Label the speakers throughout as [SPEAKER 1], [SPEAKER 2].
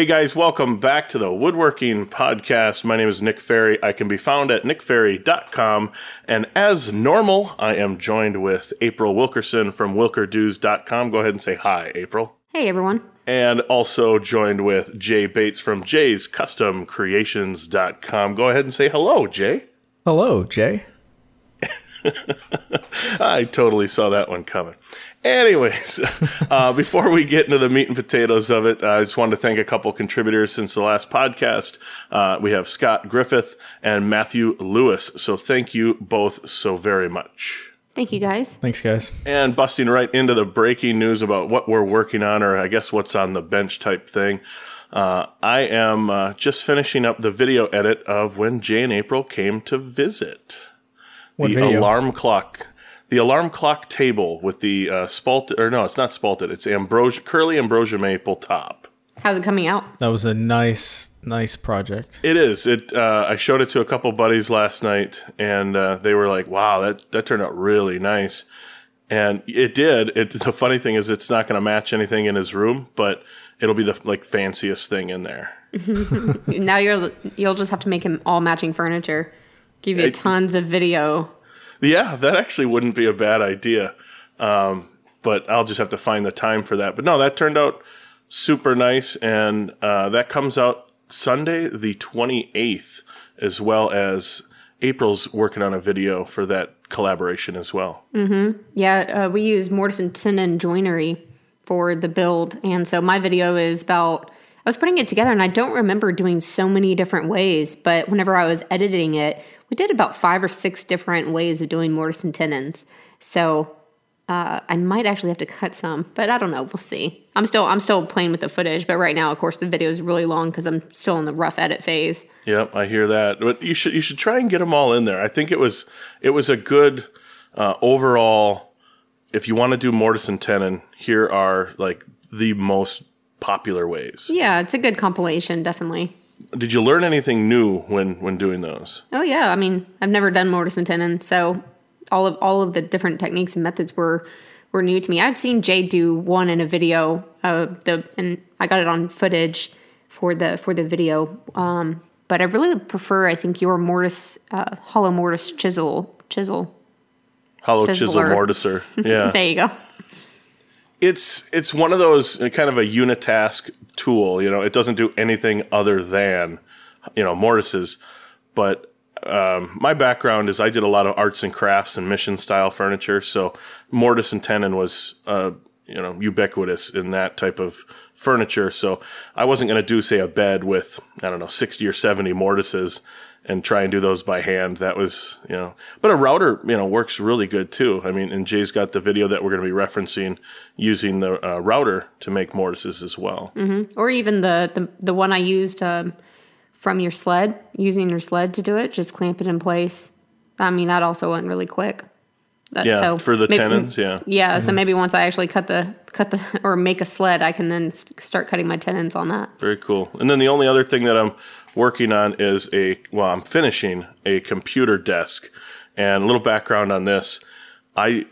[SPEAKER 1] Hey guys, welcome back to the Woodworking Podcast. My name is Nick Ferry. I can be found at nickferry.com. And as normal, I am joined with April Wilkerson from wilkerdos.com. Go ahead and say hi, April.
[SPEAKER 2] Hey, everyone.
[SPEAKER 1] And also joined with Jay Bates from Jay's Custom Creations.com. Go ahead and say hello, Jay.
[SPEAKER 3] Hello, Jay.
[SPEAKER 1] I totally saw that one coming. Anyways, uh, before we get into the meat and potatoes of it, I just wanted to thank a couple contributors since the last podcast. Uh, we have Scott Griffith and Matthew Lewis. So thank you both so very much.
[SPEAKER 2] Thank you, guys.
[SPEAKER 3] Thanks, guys.
[SPEAKER 1] And busting right into the breaking news about what we're working on, or I guess what's on the bench type thing. Uh, I am uh, just finishing up the video edit of when Jay and April came to visit.
[SPEAKER 3] What
[SPEAKER 1] the
[SPEAKER 3] video?
[SPEAKER 1] alarm clock, the alarm clock table with the uh, spalted, or no, it's not spalted. It's ambrosia, curly ambrosia maple top.
[SPEAKER 2] How's it coming out?
[SPEAKER 3] That was a nice, nice project.
[SPEAKER 1] It is. It. Uh, I showed it to a couple buddies last night, and uh, they were like, "Wow, that that turned out really nice." And it did. It. The funny thing is, it's not going to match anything in his room, but it'll be the like fanciest thing in there.
[SPEAKER 2] now you'll you'll just have to make him all matching furniture. Give you
[SPEAKER 1] I-
[SPEAKER 2] tons of video.
[SPEAKER 1] Yeah, that actually wouldn't be a bad idea. Um, but I'll just have to find the time for that. But no, that turned out super nice, and uh, that comes out Sunday the twenty eighth, as well as April's working on a video for that collaboration as well.
[SPEAKER 2] Yeah, uh, we use mortise and tenon joinery for the build, and so my video is about. I was putting it together, and I don't remember doing so many different ways. But whenever I was editing it, we did about five or six different ways of doing mortise and tenons. So uh, I might actually have to cut some, but I don't know. We'll see. I'm still I'm still playing with the footage, but right now, of course, the video is really long because I'm still in the rough edit phase.
[SPEAKER 1] Yep, I hear that. But you should you should try and get them all in there. I think it was it was a good uh, overall. If you want to do mortise and tenon, here are like the most popular ways.
[SPEAKER 2] Yeah, it's a good compilation, definitely.
[SPEAKER 1] Did you learn anything new when when doing those?
[SPEAKER 2] Oh yeah, I mean, I've never done mortise and tenon, so all of all of the different techniques and methods were were new to me. I'd seen Jay do one in a video, uh, the and I got it on footage for the for the video. Um, but I really prefer, I think, your mortise, uh, hollow mortise chisel chisel.
[SPEAKER 1] Hollow chisel mortiser. Yeah.
[SPEAKER 2] There you go.
[SPEAKER 1] It's it's one of those uh, kind of a unitask tool. You know, it doesn't do anything other than you know mortises. But um, my background is I did a lot of arts and crafts and mission style furniture, so mortise and tenon was uh, you know ubiquitous in that type of furniture. So I wasn't going to do say a bed with I don't know sixty or seventy mortises and try and do those by hand. That was, you know, but a router, you know, works really good too. I mean, and Jay's got the video that we're going to be referencing using the uh, router to make mortises as well.
[SPEAKER 2] Or even the the, the one I used um, from your sled, using your sled to do it, just clamp it in place. I mean, that also went really quick. That,
[SPEAKER 1] Yeah,
[SPEAKER 2] so
[SPEAKER 1] for the
[SPEAKER 2] maybe-
[SPEAKER 1] tenons, yeah.
[SPEAKER 2] Yeah, so maybe once I actually cut the cut the or make a sled, I can then s- start cutting my tenons on that.
[SPEAKER 1] Very cool. And then the only other thing that I'm working on is a, well, I'm finishing a computer desk. And a little background on this. I,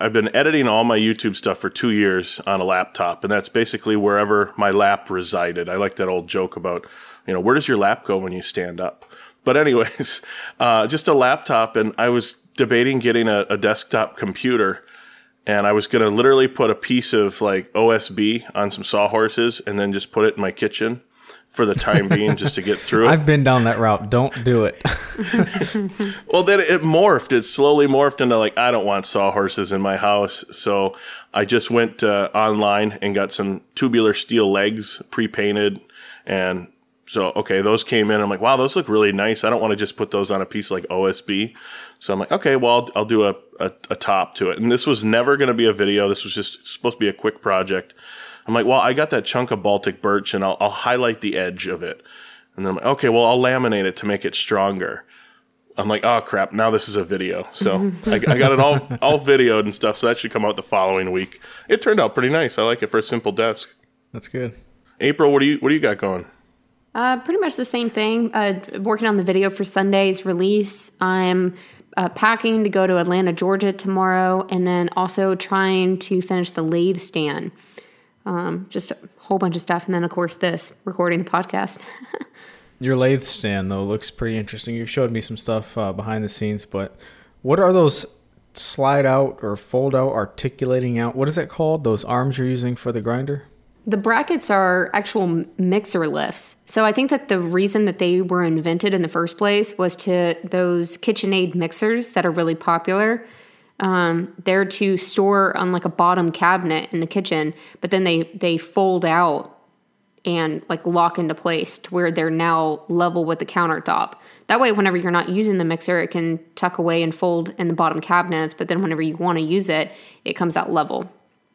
[SPEAKER 1] I've been editing all my YouTube stuff for two years on a laptop, and that's basically wherever my lap resided. I like that old joke about, you know, where does your lap go when you stand up? But anyways, uh, just a laptop, and I was debating getting a, a desktop computer, and I was gonna literally put a piece of like OSB on some sawhorses, and then just put it in my kitchen for the time being, just to get through it.
[SPEAKER 3] I've been down that route. Don't do it.
[SPEAKER 1] Well, then it morphed. It slowly morphed into like I don't want sawhorses in my house, so I just went uh, online and got some tubular steel legs pre-painted, and so okay, those came in. I'm like, wow, those look really nice. I don't want to just put those on a piece like OSB. So I'm like, okay, well, I'll, I'll do a, a, a top to it. And this was never going to be a video. This was just supposed to be a quick project. I'm like, well, I got that chunk of Baltic birch, and I'll, I'll highlight the edge of it. And then I'm like, okay, well, I'll laminate it to make it stronger. I'm like, oh crap! Now this is a video, so I, I got it all all videoed and stuff. So that should come out the following week. It turned out pretty nice. I like it for a simple desk.
[SPEAKER 3] That's good.
[SPEAKER 1] April, what do you what do you got going?
[SPEAKER 2] Uh, pretty much the same thing. Uh, working on the video for Sunday's release. I'm uh, packing to go to Atlanta, Georgia tomorrow, and then also trying to finish the lathe stand. Um, just a whole bunch of stuff, and then of course this recording the podcast.
[SPEAKER 3] Your lathe stand though looks pretty interesting. You showed me some stuff uh, behind the scenes, but what are those slide out or fold out articulating out? What is that called? Those arms you're using for the grinder?
[SPEAKER 2] The brackets are actual mixer lifts. So I think that the reason that they were invented in the first place was to those KitchenAid mixers that are really popular. Um, they're to store on like a bottom cabinet in the kitchen, but then they they fold out and like lock into place to where they're now level with the countertop. That way, whenever you're not using the mixer, it can tuck away and fold in the bottom cabinets. But then whenever you want to use it, it comes out level.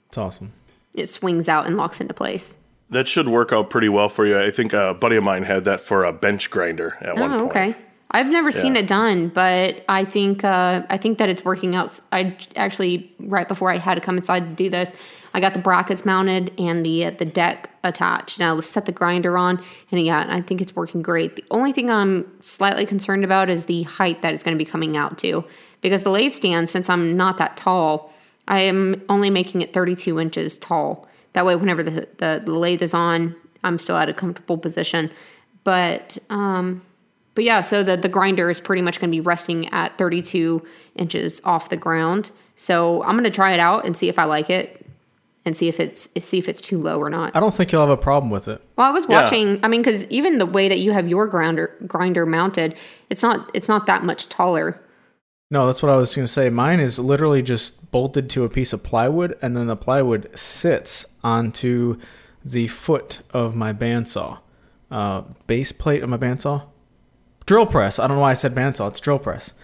[SPEAKER 3] It's awesome.
[SPEAKER 2] It swings out and locks into place.
[SPEAKER 1] That should work out pretty well for you. I think a buddy of mine had that for a bench grinder at one
[SPEAKER 2] Oh,
[SPEAKER 1] point.
[SPEAKER 2] okay. I've never seen it done, but I think uh, I think that it's working out. I actually right before I had to come inside to do this, I got the brackets mounted and the uh, the deck attached. Now let's set the grinder on, and yeah, I think it's working great. The only thing I'm slightly concerned about is the height that it's going to be coming out to, because the lathe stand, since I'm not that tall, I am only making it 32 inches tall. That way, whenever the the, the lathe is on, I'm still at a comfortable position. But um, but yeah, so the, the grinder is pretty much going to be resting at 32 inches off the ground. So I'm going to try it out and see if I like it and see if it's see if it's too low or not.
[SPEAKER 3] I don't think you'll have a problem with it.
[SPEAKER 2] Well, I was
[SPEAKER 1] Yeah.
[SPEAKER 2] watching. I mean, because even the way that you have your grinder grinder mounted, it's not it's not that much taller.
[SPEAKER 3] No, that's what I was going to say. Mine is literally just bolted to a piece of plywood, and then the plywood sits onto the foot of my bandsaw, uh, base plate of my bandsaw, drill press. I don't know why I said bandsaw. It's drill press.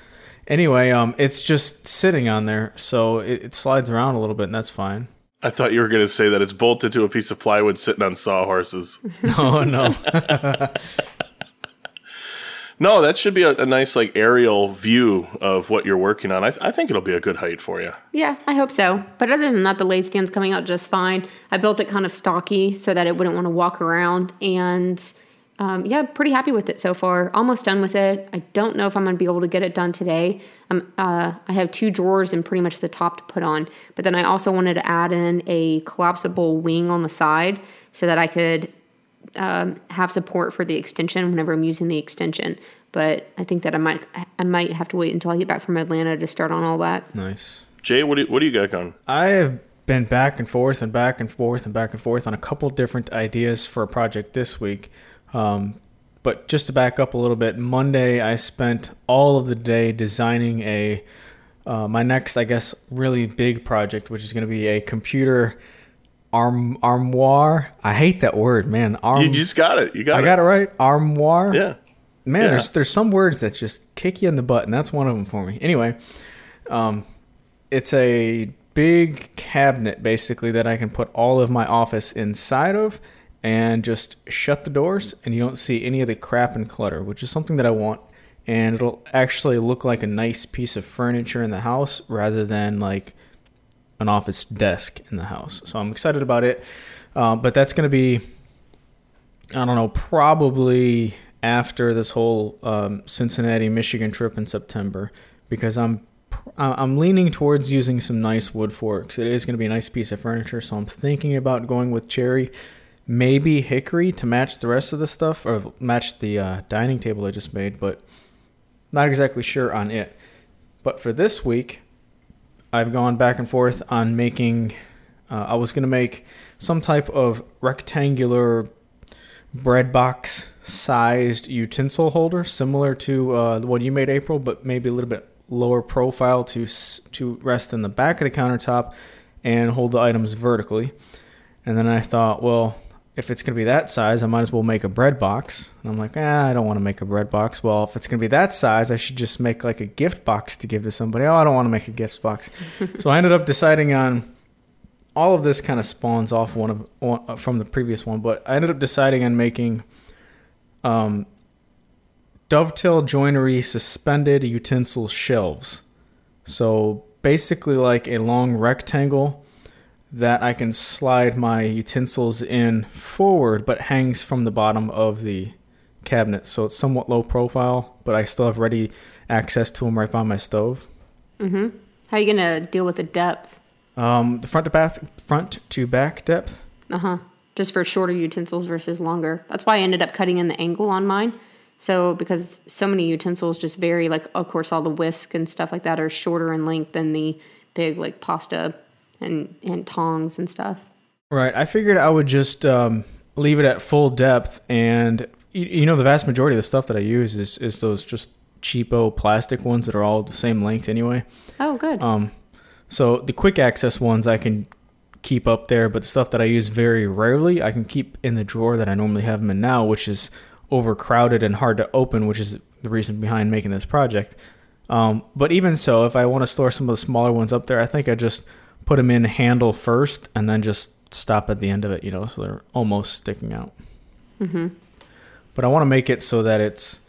[SPEAKER 3] Anyway, um, it's just sitting on there, so it, it slides around a little bit, and that's fine.
[SPEAKER 1] I thought you were going to say that it's bolted to a piece of plywood sitting on sawhorses.
[SPEAKER 3] No, no.
[SPEAKER 1] no, that should be a, a nice like aerial view of what you're working on. I, th- I think it'll be a good height for you.
[SPEAKER 2] Yeah, I hope so. But other than that, the lathe stand's coming out just fine. I built it kind of stocky so that it wouldn't want to walk around. And um, yeah, pretty happy with it so far. Almost done with it. I don't know if I'm going to be able to get it done today. Um, uh, I have two drawers and pretty much the top to put on. But then I also wanted to add in a collapsible wing on the side so that I could um, have support for the extension whenever I'm using the extension. But I think that I might I might have to wait until I get back from Atlanta to start on all that.
[SPEAKER 3] nice.
[SPEAKER 1] Jay, what do you, what do you got going?
[SPEAKER 3] I have been back and forth and back and forth and back and forth on a couple different ideas for a project this week. Um, but just to back up a little bit, Monday I spent all of the day designing a uh, my next, I guess, really big project, which is going to be a computer arm armoire. I hate that word, man. Arm.
[SPEAKER 1] You just got it. You got
[SPEAKER 3] I
[SPEAKER 1] it.
[SPEAKER 3] got it right. Armoire.
[SPEAKER 1] Yeah.
[SPEAKER 3] Man,
[SPEAKER 1] Yeah.
[SPEAKER 3] there's there's some words that just kick you in the butt, and that's one of them for me. Anyway, um, it's a big cabinet basically that I can put all of my office inside of, and just shut the doors, and you don't see any of the crap and clutter, which is something that I want. And it'll actually look like a nice piece of furniture in the house rather than like an office desk in the house. So I'm excited about it. Uh, but that's going to be I don't know, probably after this whole um, Cincinnati, Michigan trip in September, because I'm I'm leaning towards using some nice wood forks. It is going to be a nice piece of furniture, so I'm thinking about going with cherry, maybe hickory to match the rest of the stuff or match the uh, dining table I just made, but not exactly sure on it. But for this week, I've gone back and forth on making. Uh, I was going to make some type of rectangular bread box sized utensil holder, similar to uh, the one you made, April, but maybe a little bit lower profile to to rest in the back of the countertop and hold the items vertically. And then I thought, well, if it's going to be that size, I might as well make a bread box. And I'm like, ah, I don't want to make a bread box. Well, if it's going to be that size, I should just make like a gift box to give to somebody. Oh, I don't want to make a gift box. so I ended up deciding on all of this kind of spawns off one of one, uh, from the previous one, but I ended up deciding on making um, dovetail joinery suspended utensil shelves. So basically, like a long rectangle that I can slide my utensils in forward, but hangs from the bottom of the cabinet. So it's somewhat low profile, but I still have ready access to them right by my stove. Mhm.
[SPEAKER 2] How are you going to deal with the depth?
[SPEAKER 3] Um, the front to back, front to back depth.
[SPEAKER 2] Uh huh. Just for shorter utensils versus longer. That's why I ended up cutting in the angle on mine. So because so many utensils just vary, like of course all the whisk and stuff like that are shorter in length than the big like pasta and and tongs and stuff.
[SPEAKER 3] Right. I figured I would just um, leave it at full depth, and you, you know the vast majority of the stuff that I use is is those just cheapo plastic ones that are all the same length anyway.
[SPEAKER 2] Oh, good.
[SPEAKER 3] Um, so the quick access ones I can keep up there, but the stuff that I use very rarely I can keep in the drawer that I normally have them in now, which is overcrowded and hard to open, which is the reason behind making this project. Um, but even so, if I want to store some of the smaller ones up there, I think I just put them in handle first and then just stop at the end of it, you know, so they're almost sticking out.
[SPEAKER 2] mm-hmm.
[SPEAKER 3] But I want to make it so that it's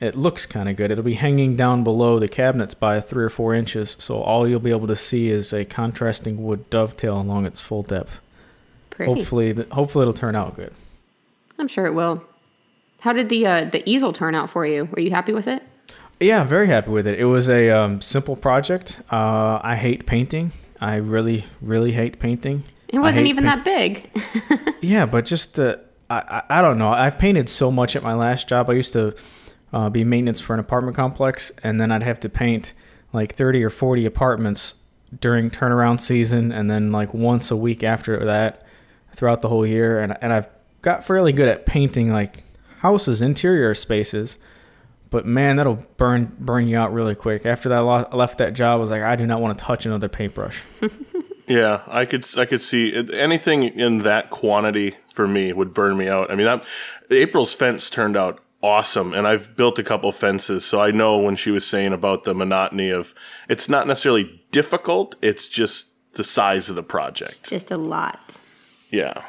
[SPEAKER 3] it looks kind of good. It'll be hanging down below the cabinets by three or four inches, so all you'll be able to see is a contrasting wood dovetail along its full depth.
[SPEAKER 2] Pretty.
[SPEAKER 3] Hopefully, hopefully it'll turn out good.
[SPEAKER 2] I'm sure it will. How did the uh, the easel turn out for you? Were you happy with it?
[SPEAKER 3] Yeah, I'm very happy with it. It was a um, simple project. Uh, I hate painting. I really, really hate painting.
[SPEAKER 2] It wasn't even
[SPEAKER 3] paint-
[SPEAKER 2] that big.
[SPEAKER 3] Yeah, but just the I, I I don't know. I've painted so much at my last job. I used to uh, be maintenance for an apartment complex, and then I'd have to paint like thirty or forty apartments during turnaround season, and then like once a week after that throughout the whole year. And and I've got fairly good at painting like houses, interior spaces. But man, that'll burn burn you out really quick. After that, I lo- left that job. I was like, I do not want to touch another paintbrush.
[SPEAKER 1] Yeah, I could I could see it, anything in that quantity for me would burn me out. I mean, that, April's fence turned out awesome, and I've built a couple fences, so I know when she was saying about the monotony of it's not necessarily difficult; it's just the size of the project.
[SPEAKER 2] Just a lot.
[SPEAKER 1] Yeah,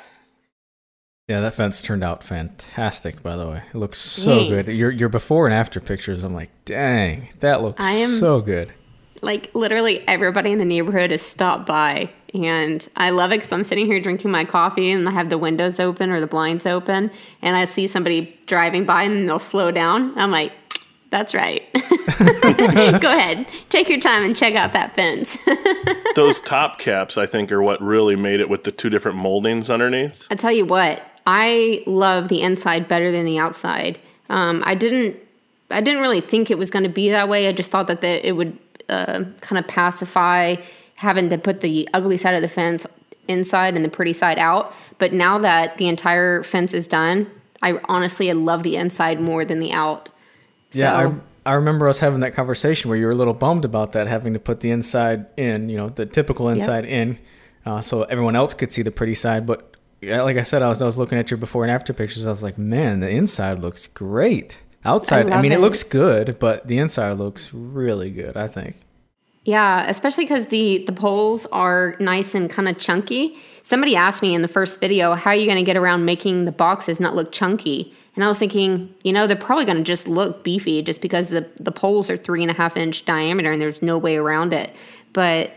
[SPEAKER 3] Yeah, that fence turned out fantastic. By the way, it looks so good. Your your before and after pictures, I'm like, dang, that looks
[SPEAKER 2] I am-
[SPEAKER 3] so good.
[SPEAKER 2] Like literally everybody in the neighborhood has stopped by, and I love it because I'm sitting here drinking my coffee and I have the windows open or the blinds open, and I see somebody driving by and they'll slow down. I'm like, that's right. Go ahead, take your time and check out that fence.
[SPEAKER 1] those top caps I think are what really made it with the two different moldings underneath.
[SPEAKER 2] I tell you what, I love the inside better than the outside. Um, I didn't, I didn't really think it was going to be that way. I just thought that the, it would uh, kind of pacify having to put the ugly side of the fence inside and the pretty side out. But now that the entire fence is done, I honestly I love the inside more than the out.
[SPEAKER 3] Yeah, I, I remember us having that conversation where you were a little bummed about that, having to put the inside in, you know, the typical inside in, uh, so everyone else could see the pretty side. But like I said, I was I was looking at your before and after pictures. I was like, man, the inside looks great. Outside, I,
[SPEAKER 2] love
[SPEAKER 3] mean, it.
[SPEAKER 2] it.
[SPEAKER 3] looks good, but the inside looks really good. I think.
[SPEAKER 2] Yeah, especially because the the poles are nice and kind of chunky. Somebody asked me in the first video, "How are you going to get around making the boxes not look chunky?" And I was thinking, you know, they're probably going to just look beefy, just because the the poles are three and a half inch diameter, and there's no way around it. But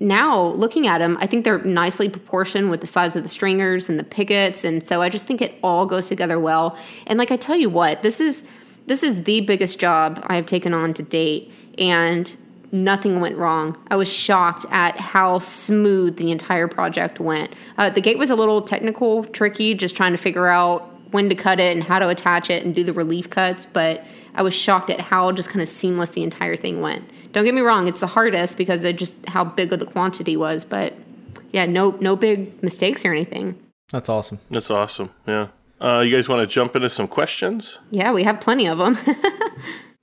[SPEAKER 2] now looking at them, I think they're nicely proportioned with the size of the stringers and the pickets, and so I just think it all goes together well. And like I tell you what, this is this is the biggest job I have taken on to date, and nothing went wrong. I was shocked at how smooth the entire project went. Uh, the gate was a little technical, tricky, just trying to figure out when to cut it and how to attach it and do the relief cuts, but I was shocked at how just kind of seamless the entire thing went. Don't get me wrong, it's the hardest because of just how big of the quantity was, but yeah, no no big mistakes or anything.
[SPEAKER 3] That's awesome.
[SPEAKER 1] That's awesome. Yeah. Uh, you guys want to jump into some questions?
[SPEAKER 2] Yeah, we have plenty of them.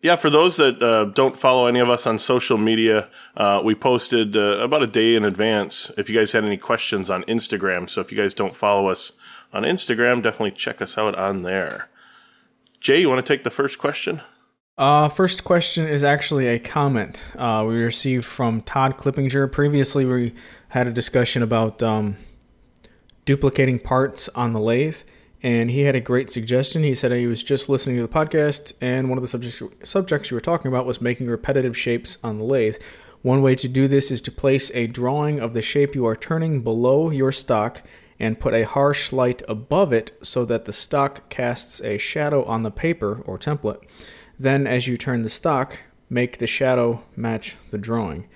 [SPEAKER 1] Yeah, for those that uh, don't follow any of us on social media, uh, we posted uh, about a day in advance if you guys had any questions on Instagram. So if you guys don't follow us on Instagram, definitely check us out on there. Jay, you want to take the first question?
[SPEAKER 3] Uh, first question is actually a comment uh, we received from Todd Klippinger. Previously, we had a discussion about um, duplicating parts on the lathe, and he had a great suggestion. He said he was just listening to the podcast, and one of the subjects subjects you were talking about was making repetitive shapes on the lathe. One way to do this is to place a drawing of the shape you are turning below your stock and put a harsh light above it so that the stock casts a shadow on the paper or template. Then, as you turn the stock, make the shadow match the drawing.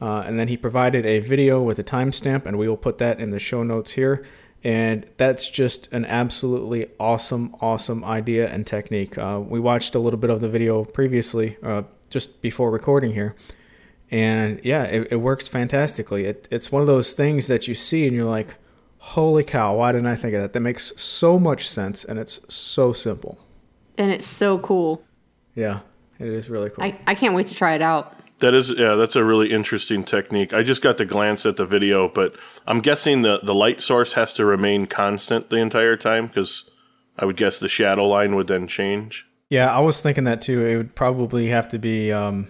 [SPEAKER 3] Uh, and then he provided a video with a timestamp, and we will put that in the show notes here. And that's just an absolutely awesome, awesome idea and technique. Uh, we watched a little bit of the video previously, uh, just before recording here. And yeah, it, it works fantastically. It, it's one of those things that you see and you're like, holy cow, why didn't I think of that? That makes so much sense and it's so simple.
[SPEAKER 2] And it's so cool.
[SPEAKER 3] Yeah, it is really cool.
[SPEAKER 2] I, I can't wait to try it out.
[SPEAKER 1] That is, yeah, that's a really interesting technique. I just got to glance at the video, but I'm guessing the, the light source has to remain constant the entire time because I would guess the shadow line would then change.
[SPEAKER 3] Yeah, I was thinking that too. It would probably have to be um,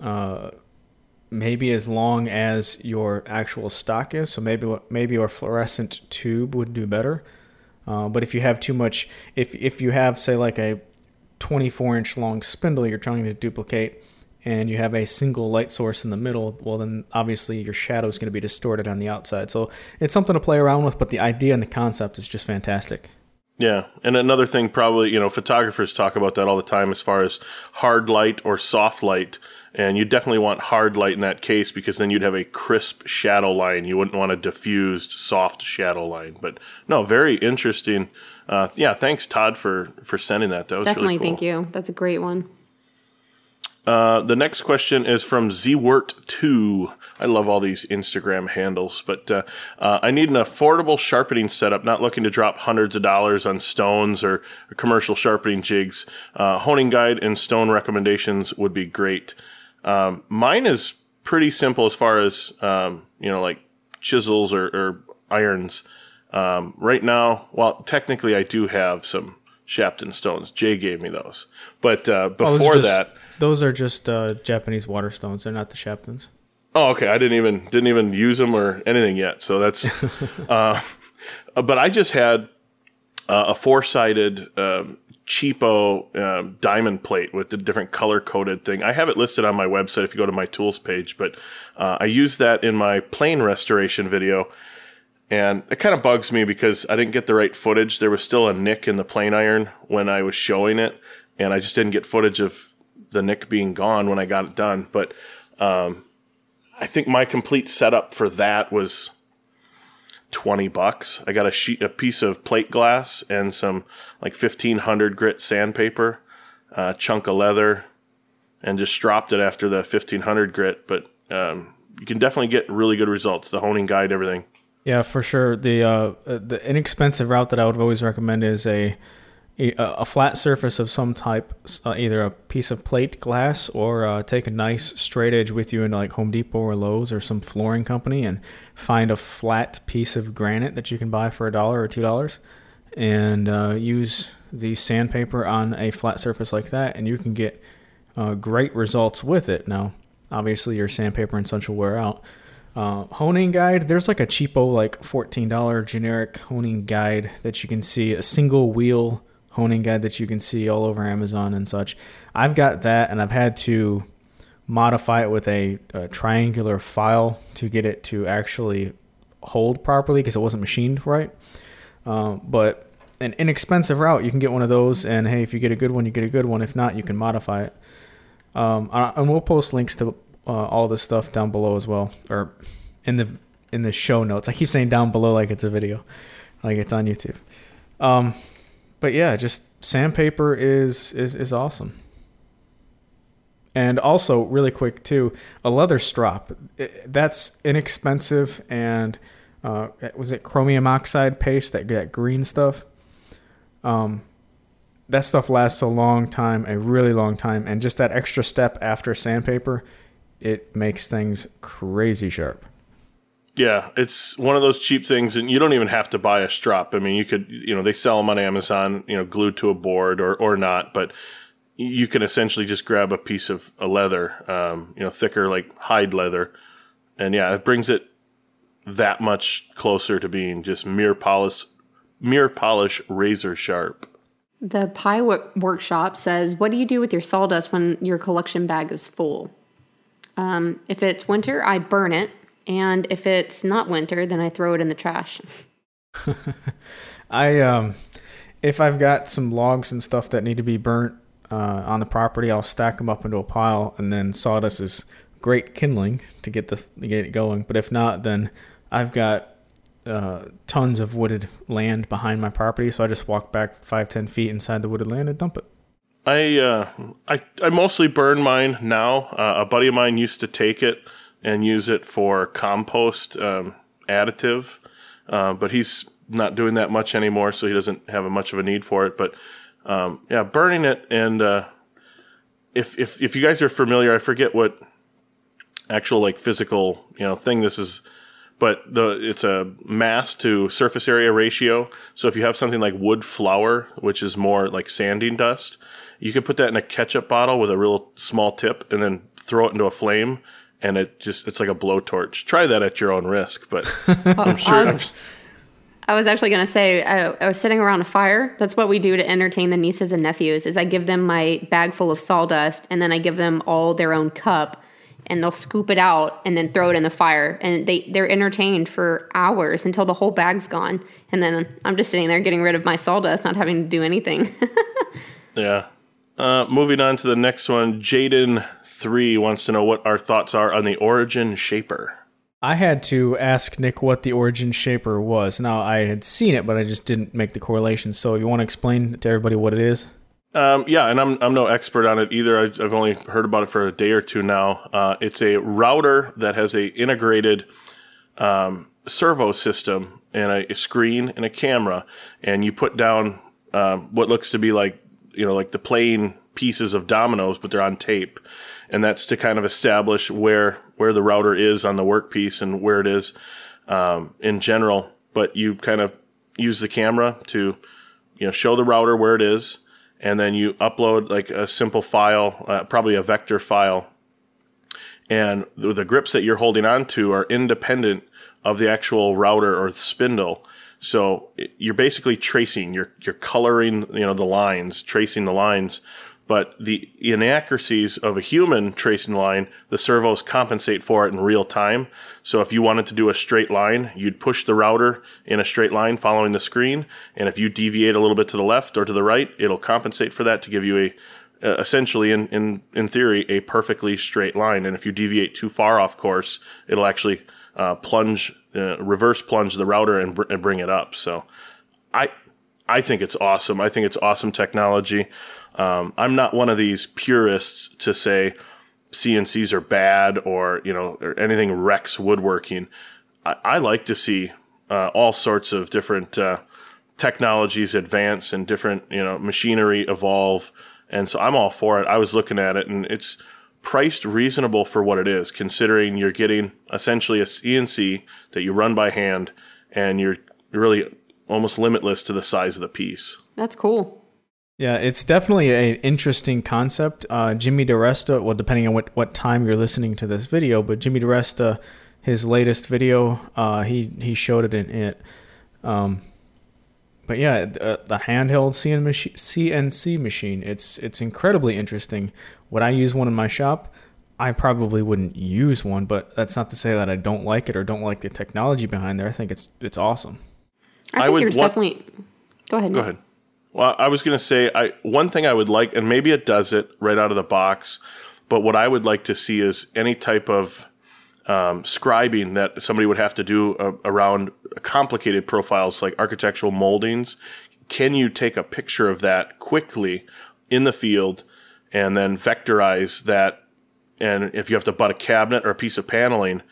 [SPEAKER 3] uh, maybe as long as your actual stock is. So maybe maybe your fluorescent tube would do better. Uh, but if you have too much, if if you have say like a 24 inch long spindle you're trying to duplicate, and you have a single light source in the middle, well then obviously your shadow is going to be distorted on the outside. So it's something to play around with, but the idea and the concept is just fantastic.
[SPEAKER 1] Yeah, and another thing, probably you know, photographers talk about that all the time as far as hard light or soft light, and you definitely want hard light in that case because then you'd have a crisp shadow line. You wouldn't want a diffused, soft shadow line. But no, very interesting. Uh, yeah, thanks Todd for for sending that. That was
[SPEAKER 2] Definitely,
[SPEAKER 1] really cool.
[SPEAKER 2] thank you. That's a great one.
[SPEAKER 1] Uh, the next question is from Zwert2. I love all these Instagram handles, but uh, uh, I need an affordable sharpening setup, not looking to drop hundreds of dollars on stones or, or commercial sharpening jigs. Uh, honing guide and stone recommendations would be great. Um, mine is pretty simple as far as, um, you know, like chisels or, or irons. Um, right now, well, technically I do have some Shapton stones. Jay gave me those. But uh,
[SPEAKER 3] Oh,
[SPEAKER 1] before
[SPEAKER 3] just-
[SPEAKER 1] that,
[SPEAKER 3] those are just uh, Japanese water stones. They're not the Shaptons.
[SPEAKER 1] Oh, okay. I didn't even didn't even use them or anything yet. So that's. uh, but I just had uh, a four sided um, cheapo um, diamond plate with the different color coded thing. I have it listed on my website if you go to my tools page. But uh, I used that in my plane restoration video. And it kind of bugs me because I didn't get the right footage. There was still a nick in the plane iron when I was showing it, and I just didn't get footage of the nick being gone when I got it done. But um, I think my complete setup for that was twenty bucks. I got a sheet, a piece of plate glass, and some like fifteen hundred grit sandpaper, a chunk of leather, and just stropped it after the fifteen hundred grit. But um, you can definitely get really good results. The honing guide, everything.
[SPEAKER 3] Yeah, for sure. The uh, the inexpensive route that I would always recommend is a a, a flat surface of some type, uh, either a piece of plate glass or uh, take a nice straight edge with you into like Home Depot or Lowe's or some flooring company and find a flat piece of granite that you can buy for a dollar or two dollars, and uh, use the sandpaper on a flat surface like that, and you can get uh, great results with it. Now, obviously, your sandpaper and such will wear out. Uh, honing guide, there's like a cheapo, like $14 generic honing guide that you can see, a single wheel honing guide that you can see all over Amazon and such. I've got that and I've had to modify it with a, a triangular file to get it to actually hold properly because it wasn't machined right. Um, but an inexpensive route, you can get one of those, and hey, if you get a good one, you get a good one. If not, you can modify it. Um, and we'll post links to uh, all this stuff down below as well, or in the in the show notes. I keep saying down below like it's a video, like it's on YouTube. Um, but yeah, just sandpaper is is is awesome. And also, really quick too, a leather strop. That's inexpensive, and uh, was it chromium oxide paste that that green stuff? Um, that stuff lasts a long time, a really long time, and just that extra step after sandpaper, it makes things crazy sharp.
[SPEAKER 1] Yeah, it's one of those cheap things, and you don't even have to buy a strop. I mean, you could, you know, they sell them on Amazon, you know, glued to a board or or not, but you can essentially just grab a piece of a leather, um, you know, thicker like hide leather, and yeah, it brings it that much closer to being just mere polish, mere polish, razor sharp.
[SPEAKER 2] The Pie wo- Workshop says, What do you do with your sawdust when your collection bag is full? Um, if it's winter, I burn it. And if it's not winter, then I throw it in the trash.
[SPEAKER 3] I um, if I've got some logs and stuff that need to be burnt uh, on the property, I'll stack them up into a pile, and then sawdust is great kindling to get the to get it going. But if not, then I've got uh, tons of wooded land behind my property, so I just walk back five ten feet inside the wooded land and dump it.
[SPEAKER 1] I uh, I I mostly burn mine now. Uh, a buddy of mine used to take it and use it for compost um, additive, uh, but he's not doing that much anymore, so he doesn't have much of a need for it. But um, yeah, burning it and uh, if if if you guys are familiar, I forget what actual like physical you know thing this is but the it's a mass to surface area ratio. So if you have something like wood flour, which is more like sanding dust, you could put that in a ketchup bottle with a real small tip and then throw it into a flame and it just it's like a blowtorch. Try that at your own risk, but I'm sure
[SPEAKER 2] I was, I was actually going to say I, I was sitting around a fire. That's what we do to entertain the nieces and nephews. Is I give them my bag full of sawdust and then I give them all their own cup and they'll scoop it out and then throw it in the fire and they they're entertained for hours until the whole bag's gone and then i'm just sitting there getting rid of my sawdust not having to do anything
[SPEAKER 1] yeah uh, moving on to the next one jaden 3 wants to know what our thoughts are on the origin shaper
[SPEAKER 3] I had to ask Nick what the origin shaper was. Now I had seen it, but I just didn't make the correlation. So you want to explain to everybody what it is?
[SPEAKER 1] Um, yeah, and I'm I'm no expert on it either. I've, I've only heard about it for a day or two now. Uh, it's a router that has a integrated um, servo system and a, a, screen and a camera, and you put down um, what looks to be like you know like the plain pieces of dominoes, but they're on tape, and that's to kind of establish where where the router is on the workpiece and where it is um, in general. But you kind of use the camera to you know show the router where it is and then you upload like a simple file, uh, probably a vector file. And the, grips that you're holding on to are independent of the actual router or the spindle. So you're basically tracing, you're, you're coloring, you know, the lines, tracing the lines but the inaccuracies of a human tracing line, the servos compensate for it in real time. So if you wanted to do a straight line, you'd push the router in a straight line following the screen. And if you deviate a little bit to the left or to the right, it'll compensate for that to give you a, essentially in, in, in theory, a perfectly straight line. And if you deviate too far off course, it'll actually, uh, plunge, uh, reverse plunge the router and, br- and bring it up. So I, I think it's awesome. I think it's awesome technology. Um, I'm not one of these purists to say CNCs are bad or you know or anything wrecks woodworking. I, I like to see uh, all sorts of different uh, technologies advance and different you know machinery evolve, and so I'm all for it. I was looking at it and it's priced reasonable for what it is, considering you're getting essentially a CNC that you run by hand, and you're really almost limitless to the size of the piece.
[SPEAKER 2] That's cool.
[SPEAKER 3] Yeah, it's definitely an interesting concept. Uh, Jimmy DiResta, well, depending on what, what time you're listening to this video, but Jimmy DiResta, his latest video, uh, he he showed it in it. Um, but yeah, the, uh, the handheld CNC machine, it's it's incredibly interesting. Would I use one in my shop? I probably wouldn't use one, but that's not to say that I don't like it or don't like the technology behind there. I think it's it's awesome.
[SPEAKER 2] I think I there's definitely. Go ahead.
[SPEAKER 1] Go ahead. Well, I was going to say, I one thing I would like, and maybe it does it right out of the box, but what I would like to see is any type of um, scribing that somebody would have to do uh, around complicated profiles like architectural moldings. Can you take a picture of that quickly in the field and then vectorize that? And if you have to butt a cabinet or a piece of paneling,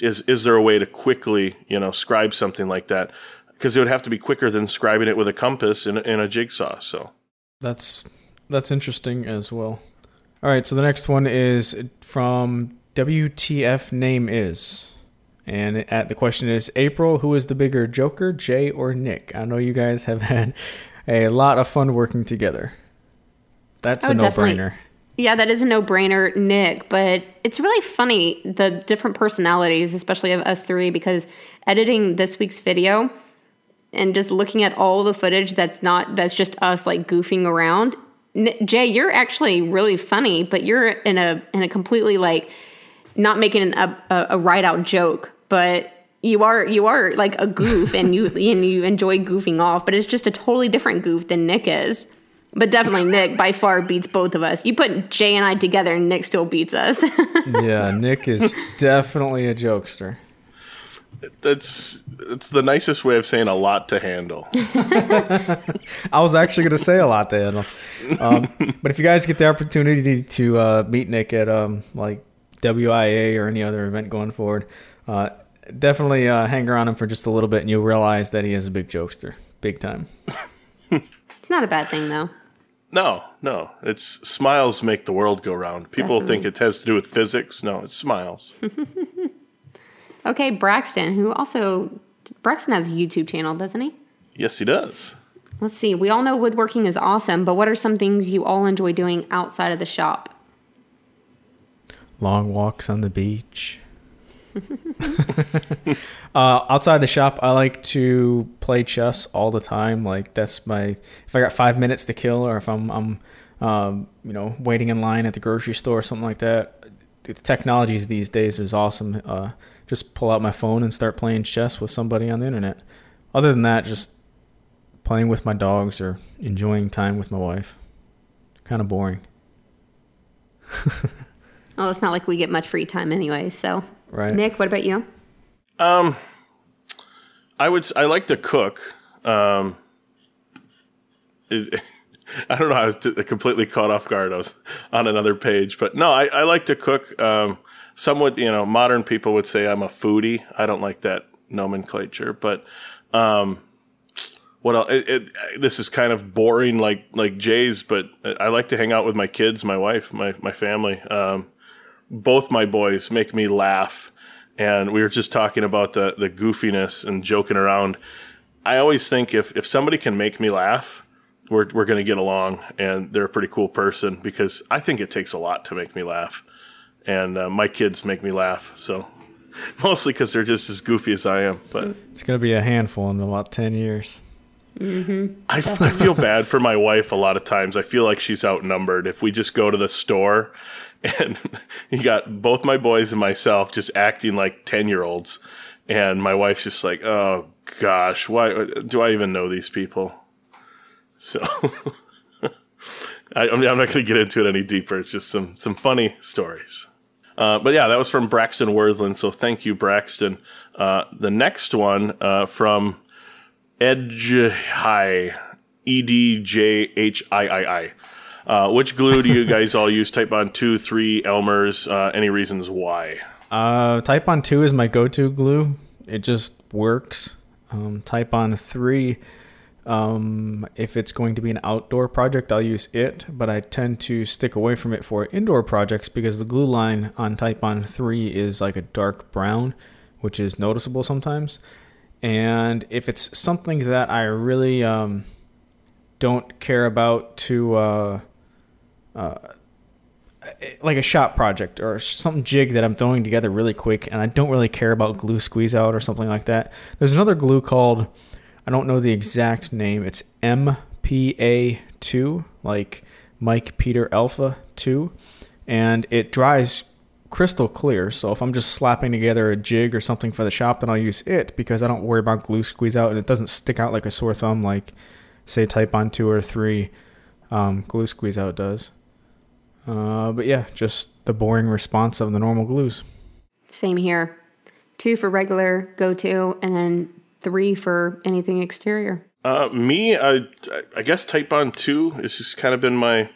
[SPEAKER 1] is is there a way to quickly you know scribe something like that? because it would have to be quicker than scribing it with a compass in, in a jigsaw. So
[SPEAKER 3] that's that's interesting as well. All right, so the next one is from WTF name is. And at the question is April, who is the bigger Joker, Jay or Nick? I know you guys have had a lot of fun working together. That's oh, a no-brainer.
[SPEAKER 2] Yeah, that is a no-brainer, Nick, but it's really funny the different personalities, especially of us three because editing this week's video, and just looking at all the footage that's not that's just us like goofing around jay you're actually really funny but you're in a in a completely like not making a, a, a right out joke but you are you are like a goof and you and you enjoy goofing off but it's just a totally different goof than nick is but definitely nick by far beats both of us you put jay and i together and nick still beats us
[SPEAKER 3] yeah nick is definitely a jokester
[SPEAKER 1] That's it's the nicest way of saying a lot to handle.
[SPEAKER 3] I was actually going to say a lot to handle. Um, but if you guys get the opportunity to uh, meet Nick at um, like WIA or any other event going forward, uh, definitely uh, hang around him for just a little bit and you'll realize that he is a big jokester. Big time.
[SPEAKER 2] It's not a bad thing though.
[SPEAKER 1] No, no. It's smiles make the world go round. People think it has to do with physics. No, it's smiles.
[SPEAKER 2] Okay, Braxton, who also Braxton has a YouTube channel, doesn't he?
[SPEAKER 1] yes, he does.
[SPEAKER 2] Let's see. We all know woodworking is awesome, but what are some things you all enjoy doing outside of the shop?
[SPEAKER 3] Long walks on the beach. uh, outside the shop, I like to play chess all the time. Like that's my if I got five minutes to kill, or if I'm I'm um, you know waiting in line at the grocery store or something like that. The technologies these days is awesome. Uh, just pull out my phone and start playing chess with somebody on the internet. Other than that, just playing with my dogs or enjoying time with my wife. Kind of boring,
[SPEAKER 2] Oh, it's not like we get much free time anyway. So,
[SPEAKER 3] right?
[SPEAKER 2] Nick, what about you?
[SPEAKER 1] Um, I would. s- I like to cook. Um, it, I don't know. I was t- completely caught off guard. I was on another page, but no, I, I like to cook. Um, somewhat, you know, modern people would say I'm a foodie. I don't like that nomenclature, but um, what else? It, it, this is kind of boring, like like Jay's, but I like to hang out with my kids, my wife, my my family. Um, both my boys make me laugh and we were just talking about the the goofiness and joking around. I always think if if somebody can make me laugh, we're we're going to get along, and they're a pretty cool person because I think it takes a lot to make me laugh, and uh, my kids make me laugh. So mostly because they're just as goofy as I am, but.
[SPEAKER 3] It's gonna be a handful in about ten years.
[SPEAKER 1] I, I feel bad for my wife a lot of times. I feel like she's outnumbered. If we just go to the store and you got both my boys and myself just acting like 10 year olds, and my wife's just like, oh gosh, why do I even know these people? So I, I'm not going to get into it any deeper. It's just some, some funny stories. Uh, but yeah, that was from Braxton Worthland. So thank you, Braxton. Uh, the next one uh, from Edge High, E D J H I I I. Uh, which glue do you guys all use? Titebond two, three, Elmer's. Uh, any reasons why?
[SPEAKER 3] Uh, Titebond two is my go-to glue. It just works. Um, Titebond three, um, if it's going to be an outdoor project, I'll use it. But I tend to stick away from it for indoor projects because the glue line on Titebond three is like a dark brown, which is noticeable sometimes. And if it's something that I really um, don't care about to uh, like a shop project or some jig that I'm throwing together really quick and I don't really care about glue squeeze out or something like that. There's another glue called I don't know the exact name. It's MPA2 like Mike Peter Alpha 2 and it dries crystal clear. So if I'm just slapping together a jig or something for the shop then I'll use it because I don't worry about glue squeeze out and it doesn't stick out like a sore thumb like say Titebond 2 or 3 um, glue squeeze out does. Uh, but yeah, just the boring response of the normal glues.
[SPEAKER 2] Same here. Two for regular go to, and then three for anything exterior.
[SPEAKER 1] Uh, me, I, I guess Titebond 2 has just kind of been my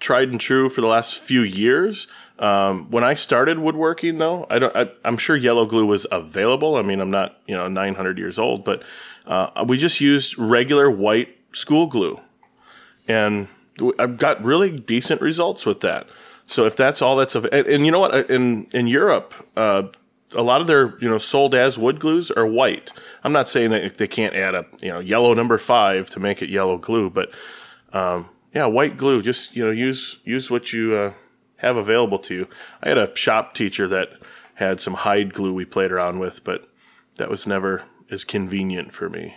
[SPEAKER 1] tried and true for the last few years. Um, when I started woodworking, though, I don't. I, I'm sure yellow glue was available. I mean, I'm not, you know, 900 years old, but uh, we just used regular white school glue, and I've got really decent results with that. So if that's all that's of, and, and you know what, in in Europe, uh, a lot of their you know sold as wood glues are white. I'm not saying that they can't add a you know yellow number five to make it yellow glue, but um, yeah, white glue. Just you know use use what you uh, have available to you. I had a shop teacher that had some hide glue we played around with, but that was never as convenient for me.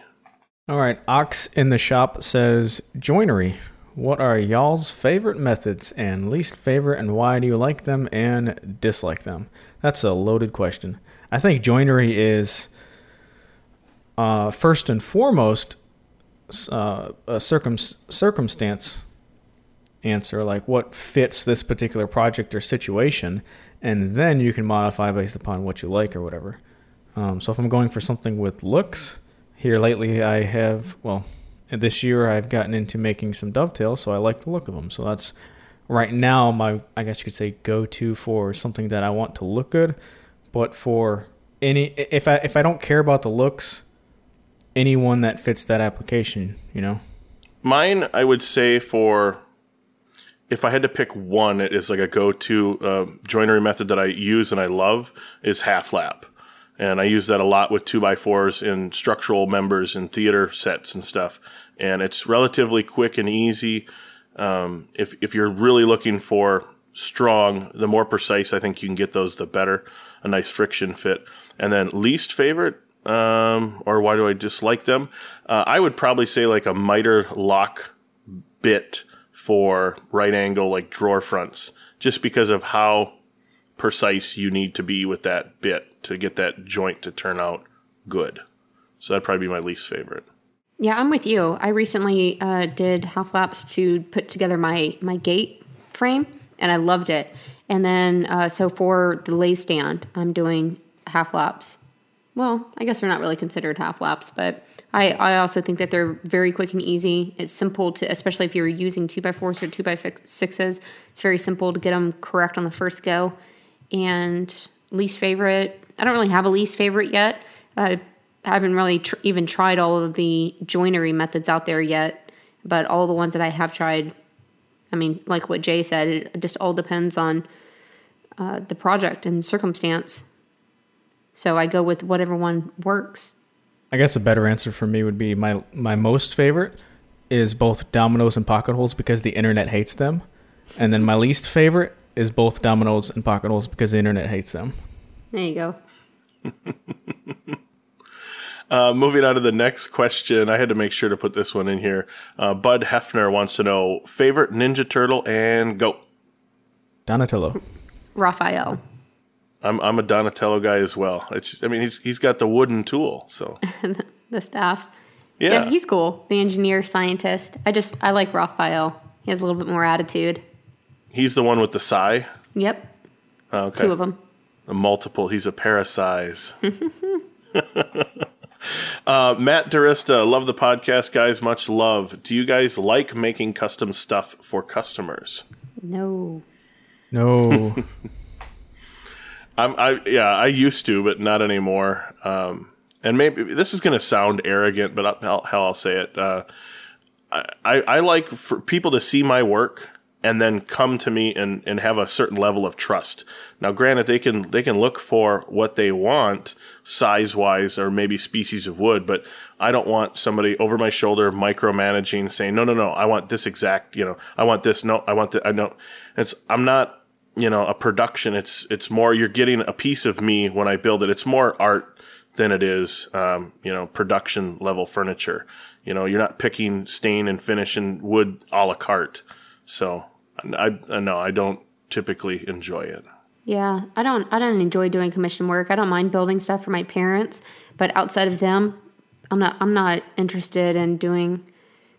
[SPEAKER 3] All right, Ox in the shop says joinery. What are y'all's favorite methods and least favorite, and why do you like them and dislike them? That's a loaded question. I think joinery is uh, first and foremost uh, a circum- circumstance answer, like what fits this particular project or situation, and then you can modify based upon what you like or whatever. Um, so if I'm going for something with looks, here lately I have well, this year I've gotten into making some dovetails, so I like the look of them. So that's right now my I guess you could say go to for something that I want to look good, but for any if I if I don't care about the looks, anyone that fits that application, you know.
[SPEAKER 1] Mine, I would say for if I had to pick one, it is like a go-to uh, joinery method that I use and I love is half lap, and I use that a lot with two by fours in structural members and theater sets and stuff. And it's relatively quick and easy. Um, if if you're really looking for strong, the more precise I think you can get those, the better. A nice friction fit. And then least favorite, um, or why do I dislike them? Uh, I would probably say like a miter lock bit for right angle like drawer fronts, just because of how precise you need to be with that bit to get that joint to turn out good. So that'd probably be my least favorite.
[SPEAKER 2] Yeah, I'm with you. I recently uh, did half laps to put together my my gate frame, and I loved it. And then uh, so for the lay stand, I'm doing half laps. Well, I guess they're not really considered half laps, but I, I also think that they're very quick and easy. It's simple to, especially if you're using two by fours or two by sixes. It's very simple to get them correct on the first go. And least favorite, I don't really have a least favorite yet. I haven't really tr- even tried all of the joinery methods out there yet, but all the ones that I have tried, I mean, like what Jay said, it just all depends on uh, the project and circumstance. So I go with whatever one works.
[SPEAKER 3] I guess a better answer for me would be my my most favorite is both dominoes and pocket holes because the internet hates them, and then my least favorite is both dominoes and pocket holes because the internet hates them.
[SPEAKER 2] There you go.
[SPEAKER 1] Uh, moving on to the next question, I had to make sure to put this one in here. Uh, Bud Hefner wants to know favorite Ninja Turtle and go.
[SPEAKER 3] Donatello.
[SPEAKER 2] Raphael.
[SPEAKER 1] I'm I'm a Donatello guy as well. It's I mean he's he's got the wooden tool, so
[SPEAKER 2] the staff.
[SPEAKER 1] Yeah.
[SPEAKER 2] yeah, he's cool. The engineer, scientist. I just I like Raphael. He has a little bit more attitude.
[SPEAKER 1] He's the one with the sai.
[SPEAKER 2] Yep.
[SPEAKER 1] Okay.
[SPEAKER 2] Two of them.
[SPEAKER 1] A multiple. He's a pair of sais. uh, Matt Durista, love the podcast, guys. Much love. Do you guys like making custom stuff for customers?
[SPEAKER 2] No.
[SPEAKER 3] No.
[SPEAKER 1] I'm, I yeah, I used to, but not anymore. Um, and maybe this is going to sound arrogant, but I'll, how I'll say it. Uh, I, I like for people to see my work and then come to me and, and have a certain level of trust. Now, granted, they can they can look for what they want size wise or maybe species of wood, but I don't want somebody over my shoulder micromanaging, saying, "No, no, no, I want this exact. You know, I want this. No, I want that. I know." It's I'm not you know a production. It's it's more you're getting a piece of me when I build it. It's more art than it is um, you know production level furniture. You know, you're not picking stain and finish and wood a la carte. So I, no, I don't typically enjoy it.
[SPEAKER 2] Yeah, I don't. I don't enjoy doing commission work. I don't mind building stuff for my parents, but outside of them, I'm not. I'm not interested in doing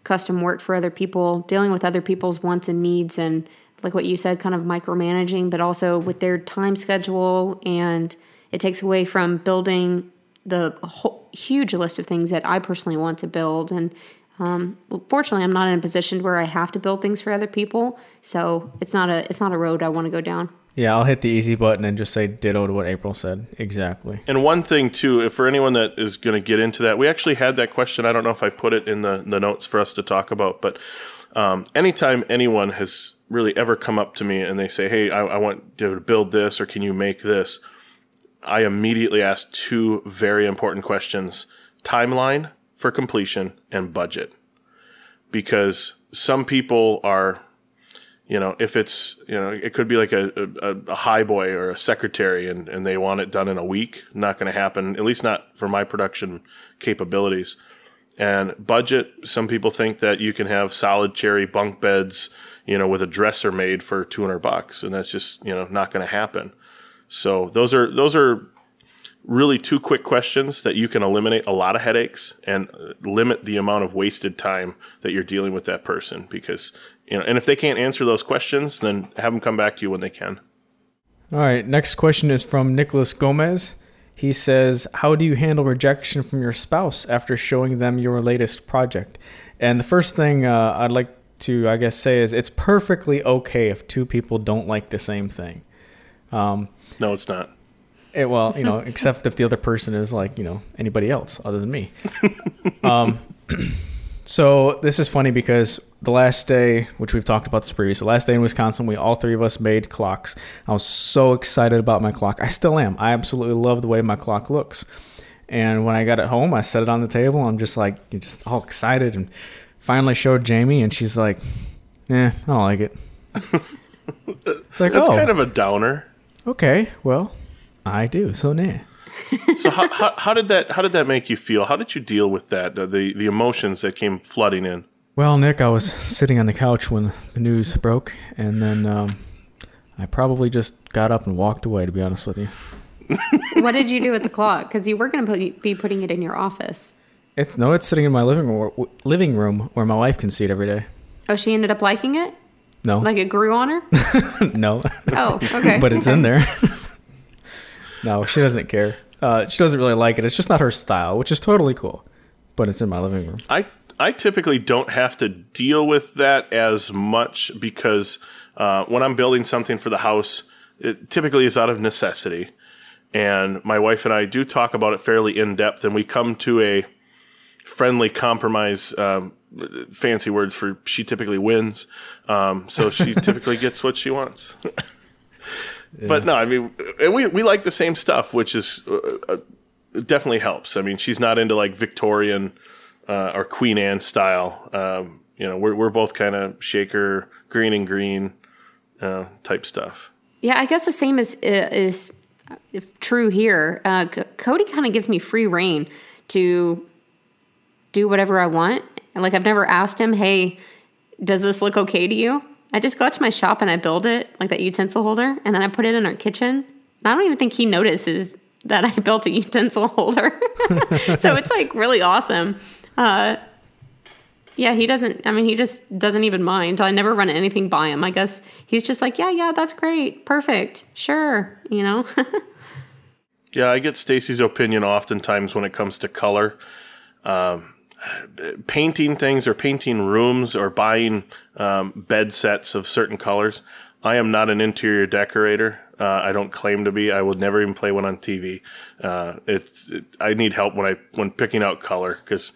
[SPEAKER 2] custom work for other people, dealing with other people's wants and needs, and like what you said, kind of micromanaging, but also with their time schedule, and it takes away from building the whole, huge list of things that I personally want to build, and um, fortunately, I'm not in a position where I have to build things for other people, so it's not a it's not a road I want to go down.
[SPEAKER 3] Yeah, I'll hit the easy button and just say ditto to what April said. Exactly.
[SPEAKER 1] And one thing too, if for anyone that is going to get into that, we actually had that question. I don't know if I put it in the the notes for us to talk about, but um, anytime anyone has really ever come up to me and they say, "Hey, I, I want to build this, or can you make this?" I immediately ask two very important questions: timeline for completion and budget. Because some people are, you know, if it's, you know, it could be like a, a, a high boy or a secretary and, and they want it done in a week. Not going to happen, at least not for my production capabilities. And budget, some people think that you can have solid cherry bunk beds, you know, with a dresser made for 200 bucks. And that's just, you know, not going to happen. So those are, those are really two quick questions that you can eliminate a lot of headaches and limit the amount of wasted time that you're dealing with that person because you know and if they can't answer those questions then have them come back to you when they can
[SPEAKER 3] all right next question is from nicholas gomez He says, How do you handle rejection from your spouse after showing them your latest project? And the first thing uh, I'd like to, I guess, say is it's perfectly okay if two people don't like the same thing. Um,
[SPEAKER 1] No, it's not.
[SPEAKER 3] It, well, you know, except if the other person is like, you know, anybody else other than me. um, so this is funny because the last day, which we've talked about this previously, the last day in Wisconsin, we all three of us made clocks. I was so excited about my clock. I still am. I absolutely love the way my clock looks. And when I got it home, I set it on the table. I'm just like, you're just all excited, and finally showed Jamie, and she's like, "Eh, I don't like it." It's like,
[SPEAKER 1] That's
[SPEAKER 3] oh,
[SPEAKER 1] kind of a downer.
[SPEAKER 3] okay. Well, I do. So nah.
[SPEAKER 1] So how, how, how did that how did that make you feel? How did you deal with that? The the emotions that came flooding in.
[SPEAKER 3] Well, Nick, I was sitting on the couch when the news broke, and then um, I probably just got up and walked away. To be honest with you,
[SPEAKER 2] what did you do with the clock? Because you were going to be putting it in your office.
[SPEAKER 3] it's no, it's sitting in my living room, living room where my wife can see it every day.
[SPEAKER 2] Oh, she ended up liking it?
[SPEAKER 3] No,
[SPEAKER 2] Like it grew on her?
[SPEAKER 3] no,
[SPEAKER 2] Oh, okay.
[SPEAKER 3] but it's in there. no, she doesn't care. Uh, she doesn't really like it. It's just not her style, which is totally cool. But it's in my living room.
[SPEAKER 1] I I typically don't have to deal with that as much because uh, when I'm building something for the house, it typically is out of necessity. And my wife and I do talk about it fairly in depth, and we come to a friendly compromise. Um, fancy words for she typically wins, um, so she typically gets what she wants. But no, I mean, and we we like the same stuff, which is uh, uh, definitely helps. I mean, she's not into like Victorian uh, or Queen Anne style. Um, you know, we're we're both kind of shaker, Greene and Greene uh, type stuff.
[SPEAKER 2] Yeah, I guess the same is is true here. Uh, C- Cody kind of gives me free reign to do whatever I want. And like I've never asked him, "Hey, does this look okay to you?" I just go out to my shop and I build it, like that utensil holder, and then I put it in our kitchen. I don't even think he notices that I built a utensil holder. so it's like really awesome. Uh, yeah, he doesn't. I mean, he just doesn't even mind. I never run anything by him. I guess he's just like, yeah, yeah, that's great, perfect, sure, you know.
[SPEAKER 1] Yeah, I get Stacy's opinion oftentimes when it comes to color. Um, painting things or painting rooms or buying um, bed sets of certain colors. I am not an interior decorator. Uh, I don't claim to be. I will never even play one on TV. Uh, it's it, I need help when I when picking out color because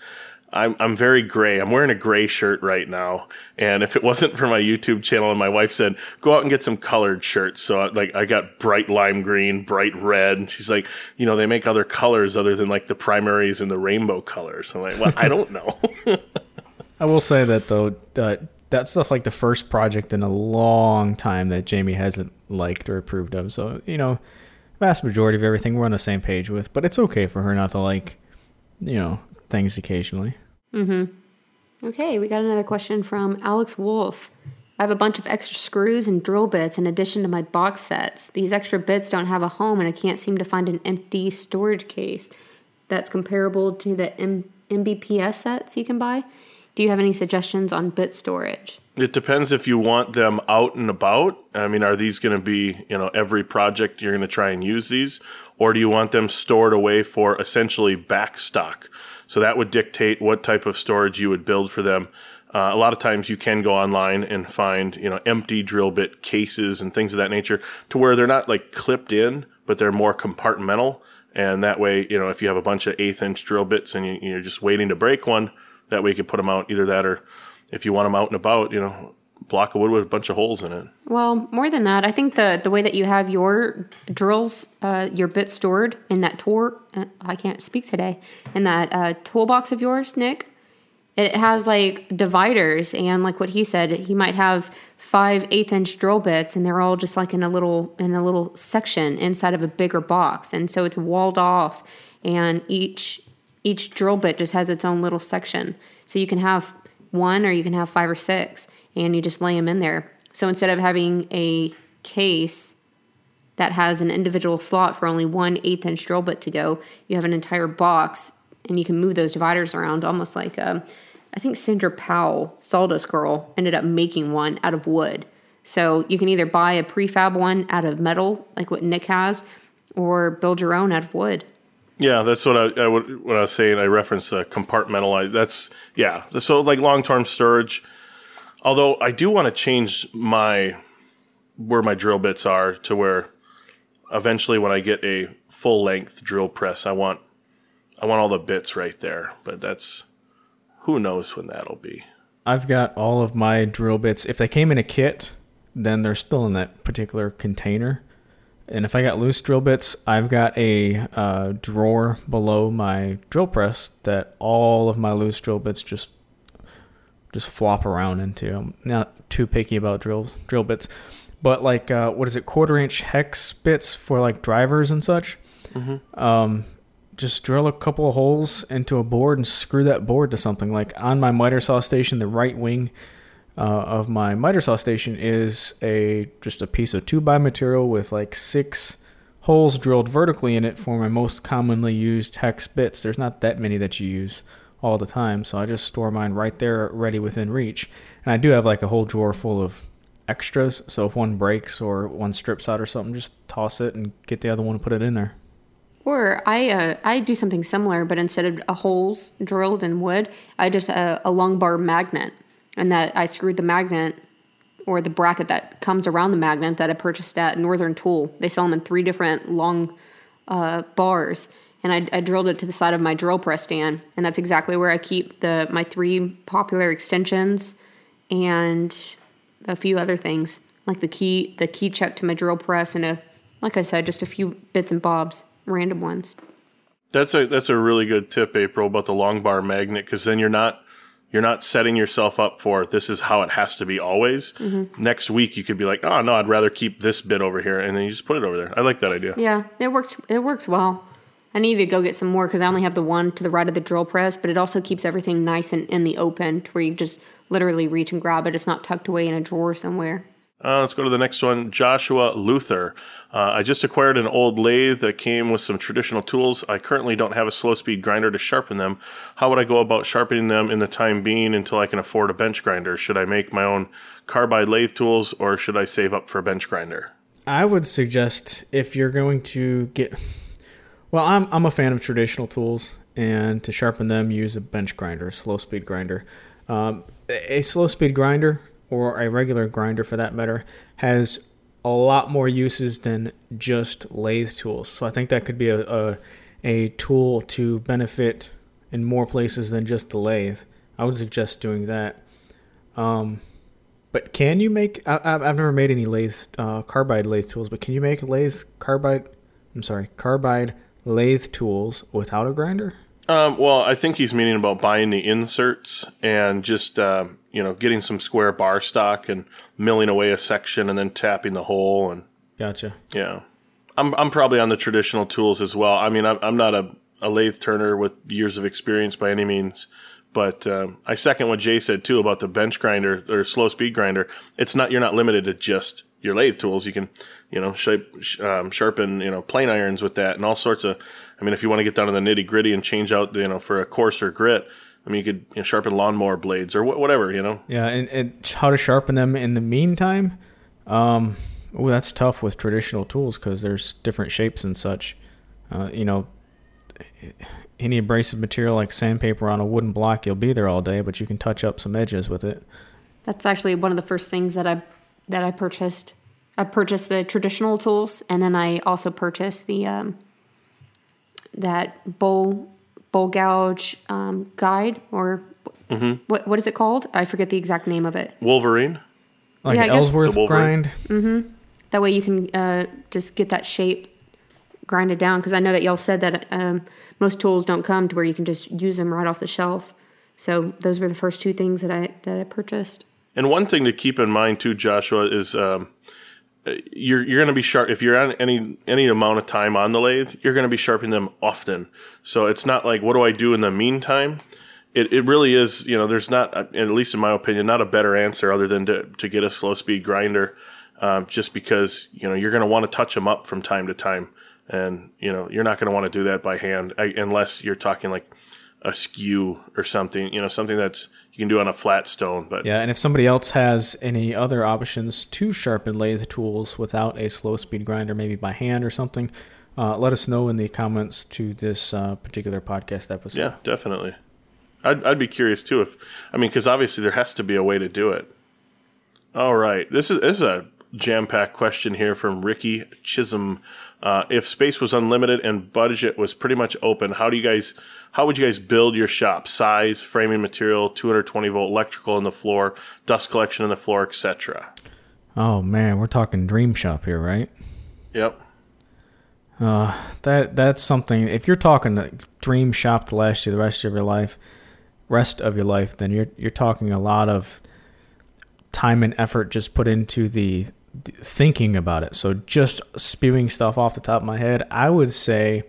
[SPEAKER 1] I'm I'm very gray. I'm wearing a gray shirt right now, and if it wasn't for my YouTube channel and my wife said go out and get some colored shirts, so I, like I got bright lime green, bright red, and she's like, you know, they make other colors other than like the primaries and the rainbow colors. I'm like, well, I don't know.
[SPEAKER 3] I will say that though, uh, that's stuff like the first project in a long time that Jamie hasn't liked or approved of. So you know, vast majority of everything we're on the same page with. But it's okay for her not to like, you know, things occasionally. Mm-hmm.
[SPEAKER 2] Okay, we got another question from Alex Wolf. I have a bunch of extra screws and drill bits in addition to my box sets. These extra bits don't have a home, and I can't seem to find an empty storage case that's comparable to the M- MBPS sets you can buy. Do you have any suggestions on bit storage?
[SPEAKER 1] It depends if you want them out and about. I mean, are these going to be, you know, every project you're going to try and use these? Or do you want them stored away for essentially back stock? So that would dictate what type of storage you would build for them. Uh, a lot of times you can go online and find, you know, empty drill bit cases and things of that nature to where they're not like clipped in, but they're more compartmental. And that way, you know, if you have a bunch of eighth inch drill bits and you, you're just waiting to break one, that way you can put them out either that or if you want them out and about, you know, block of wood with a bunch of holes in it.
[SPEAKER 2] Well, more than that, I think the the way that you have your drills, uh, your bits stored in that tour, uh, I can't speak today, in that uh, toolbox of yours, Nick. It has like dividers, and like what he said, he might have five eighth inch drill bits, and they're all just like in a little in a little section inside of a bigger box, and so it's walled off, and each each drill bit just has its own little section. So you can have one, or you can have five or six, and you just lay them in there. So instead of having a case that has an individual slot for only one eighth inch drill bit to go, you have an entire box and you can move those dividers around almost like um, I think Sandra Powell, Sawdust Girl, ended up making one out of wood. So you can either buy a prefab one out of metal, like what Nick has, or build your own out of wood.
[SPEAKER 1] Yeah, that's what I, I would when I was saying. I referenced uh, compartmentalize. That's yeah. So like long term storage. Although I do want to change my where my drill bits are to where eventually when I get a full length drill press, I want I want all the bits right there. But that's who knows when that'll be.
[SPEAKER 3] I've got all of my drill bits. If they came in a kit, then they're still in that particular container. And if I got loose drill bits, I've got a uh, drawer below my drill press that all of my loose drill bits just just flop around into. I'm not too picky about drills drill bits, but like uh, what is it, quarter inch hex bits for like drivers and such. Um, just drill a couple of holes into a board and screw that board to something. Like on my miter saw station, the right wing uh, of my miter saw station is a just a piece of two by material with like six holes drilled vertically in it for my most commonly used hex bits. There's not that many that you use all the time, so I just store mine right there, ready within reach. And I do have like a whole drawer full of extras. So if one breaks or one strips out or something, just toss it and get the other one and put it in there.
[SPEAKER 2] Or I uh, I do something similar, but instead of a holes drilled in wood, I just uh, a long bar magnet, and that I screwed the magnet or the bracket that comes around the magnet that I purchased at Northern Tool. They sell them in three different long uh, bars, and I, I drilled it to the side of my drill press stand, and that's exactly where I keep the my three popular extensions and a few other things like the key the key chuck to my drill press and a like I said, just a few bits and bobs, random ones.
[SPEAKER 1] That's a that's a really good tip, April, about the long bar magnet because then you're not you're not setting yourself up for this is how it has to be always. Mm-hmm. Next week you could be like, oh no, I'd rather keep this bit over here, and then you just put it over there. I like that idea.
[SPEAKER 2] Yeah, it works. It works well. I need to go get some more because I only have the one to the right of the drill press, but it also keeps everything nice and in the open to where you just literally reach and grab it. It's not tucked away in a drawer somewhere.
[SPEAKER 1] Uh, let's go to the next one. Joshua Luther. Uh, I just acquired an old lathe that came with some traditional tools. I currently don't have a slow speed grinder to sharpen them. How would I go about sharpening them in the time being until I can afford a bench grinder? Should I make my own carbide lathe tools or should I save up for a bench grinder?
[SPEAKER 3] I would suggest if you're going to get well, I'm I'm a fan of traditional tools, and to sharpen them, use a bench grinder, a slow speed grinder. Um, a slow speed grinder or a regular grinder, for that matter, has a lot more uses than just lathe tools. So I think that could be a a, a tool to benefit in more places than just the lathe. I would suggest doing that. Um, but can you make? I, I've I've never made any lathe uh, carbide lathe tools, but can you make lathe carbide? I'm sorry, carbide lathe tools without a grinder?
[SPEAKER 1] Um, well, I think he's meaning about buying the inserts and just um, you know getting some square bar stock and milling away a section and then tapping the hole and
[SPEAKER 3] Gotcha.
[SPEAKER 1] yeah. I'm I'm probably on the traditional tools as well. I mean, I'm I'm not a, a lathe turner with years of experience by any means, but um, I second what Jay said too about the bench grinder or slow speed grinder. It's not you're not limited to just your lathe tools. You can you know shape um, sharpen you know plane irons with that and all sorts of. I mean, if you want to get down to the nitty gritty and change out you know for a coarser grit. I mean, you could you know, sharpen lawnmower blades or wh- whatever, you know.
[SPEAKER 3] Yeah, and, and how to sharpen them in the meantime? Um, oh, that's tough with traditional tools because there's different shapes and such. Uh, you know, any abrasive material like sandpaper on a wooden block, you'll be there all day, but you can touch up some edges with it.
[SPEAKER 2] That's actually one of the first things that I that I purchased. I purchased the traditional tools, and then I also purchased the um, that bowl bowl gouge um, guide or what what is it called? I forget the exact name of it.
[SPEAKER 1] Wolverine.
[SPEAKER 3] Like
[SPEAKER 2] Yeah, I
[SPEAKER 3] an
[SPEAKER 2] guess-
[SPEAKER 3] Ellsworth
[SPEAKER 1] The Wolverine.
[SPEAKER 3] grind.
[SPEAKER 2] That way you can uh, just get that shape grinded down. Because I know that y'all said that um, most tools don't come to where you can just use them right off the shelf. So those were the first two things that I that I purchased.
[SPEAKER 1] And one thing to keep in mind too, Joshua, is um, you're you're going to be sharp if you're on any any amount of time on the lathe. You're going to be sharpening them often. So it's not like what do I do in the meantime. It it really is. You know, there's not at least in my opinion not a better answer other than to to get a slow speed grinder, um, just because you know you're going to want to touch them up from time to time, and you know you're not going to want to do that by hand I, unless you're talking like a skew or something. You know, something that's you can do on a flat stone, but
[SPEAKER 3] Yeah, and if somebody else has any other options to sharpen lathe tools without a slow speed grinder, maybe by hand or something, uh, let us know in the comments to this uh, particular podcast episode.
[SPEAKER 1] Yeah, definitely. I'd, I'd be curious too if, I mean, because obviously there has to be a way to do it. All right. This is, this is a jam packed question here from Ricky Chisholm. Uh, if space was unlimited and budget was pretty much open, how do you guys, how would you guys build your shop? Size, framing material, 220 volt electrical in the floor, dust collection in the floor, etc.
[SPEAKER 3] Oh man, we're talking dream shop here, right?
[SPEAKER 1] Yep.
[SPEAKER 3] Uh, that that's something. If you're talking a dream shop to last you the rest of your life, rest of your life, then you're you're talking a lot of time and effort just put into the, the thinking about it. So just spewing stuff off the top of my head, I would say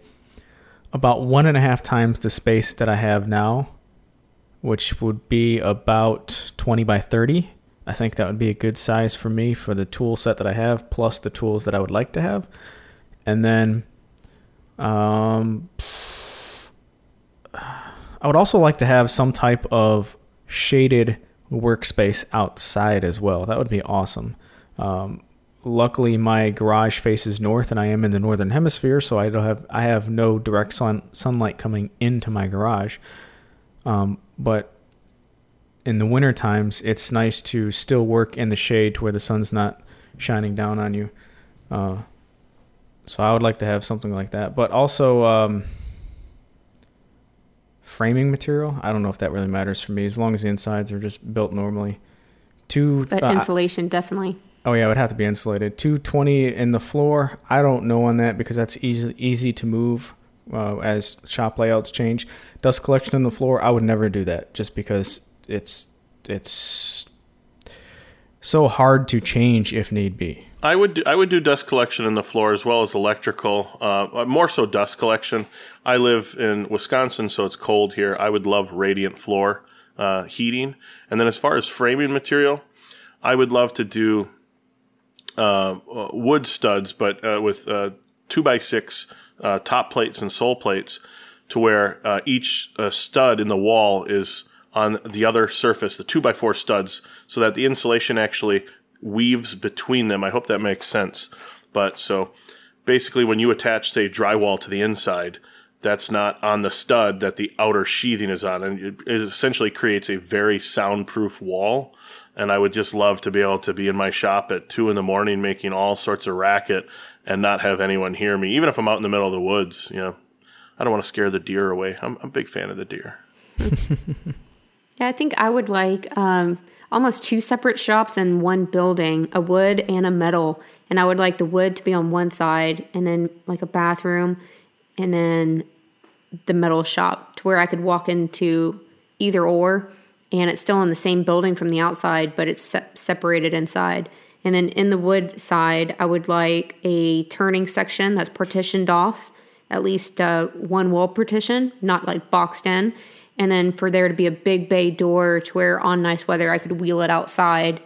[SPEAKER 3] about one and a half times the space that I have now, which would be about 20 by 30. I think that would be a good size for me for the tool set that I have, plus the tools that I would like to have. And then um, I would also like to have some type of shaded workspace outside as well. That would be awesome. Um, luckily, my garage faces north, and I am in the northern hemisphere, so I don't have I have no direct sun, sunlight coming into my garage. Um, but in the winter times, it's nice to still work in the shade to where the sun's not shining down on you. Uh, so I would like to have something like that, but also um, framing material. I don't know if that really matters for me, as long as the insides are just built normally. Two,
[SPEAKER 2] But
[SPEAKER 3] uh,
[SPEAKER 2] insulation, definitely.
[SPEAKER 3] Oh yeah, it would have to be insulated. 220 in the floor. I don't know on that because that's easy easy to move uh, as shop layouts change. Dust collection in the floor. I would never do that just because it's it's so hard to change if need be.
[SPEAKER 1] I would do, I would do dust collection in the floor as well as electrical. Uh, more so dust collection. I live in Wisconsin, so it's cold here. I would love radiant floor uh, heating. And then as far as framing material, I would love to do uh, wood studs, but uh, with uh, two by six uh, top plates and sole plates, to where each stud in the wall is on the other surface, the two by four studs, so that the insulation actually weaves between them. I hope that makes sense. But so basically, when you attach, say, drywall to the inside, that's not on the stud that the outer sheathing is on. And it essentially creates a very soundproof wall. And I would just love to be able to be in my shop at two in the morning making all sorts of racket and not have anyone hear me, even if I'm out in the middle of the woods. You know, I don't want to scare the deer away. I'm, I'm a big fan of the deer.
[SPEAKER 2] yeah, I think I would like um, almost two separate shops in one building, a wood and a metal. And I would like the wood to be on one side and then like a bathroom and then the metal shop to where I could walk into either or and it's still in the same building from the outside, but it's se- separated inside. And then in the wood side, I would like a turning section that's partitioned off, at least uh, one wall partition, not like boxed in and then for there to be a big bay door to where on nice weather I could wheel it outside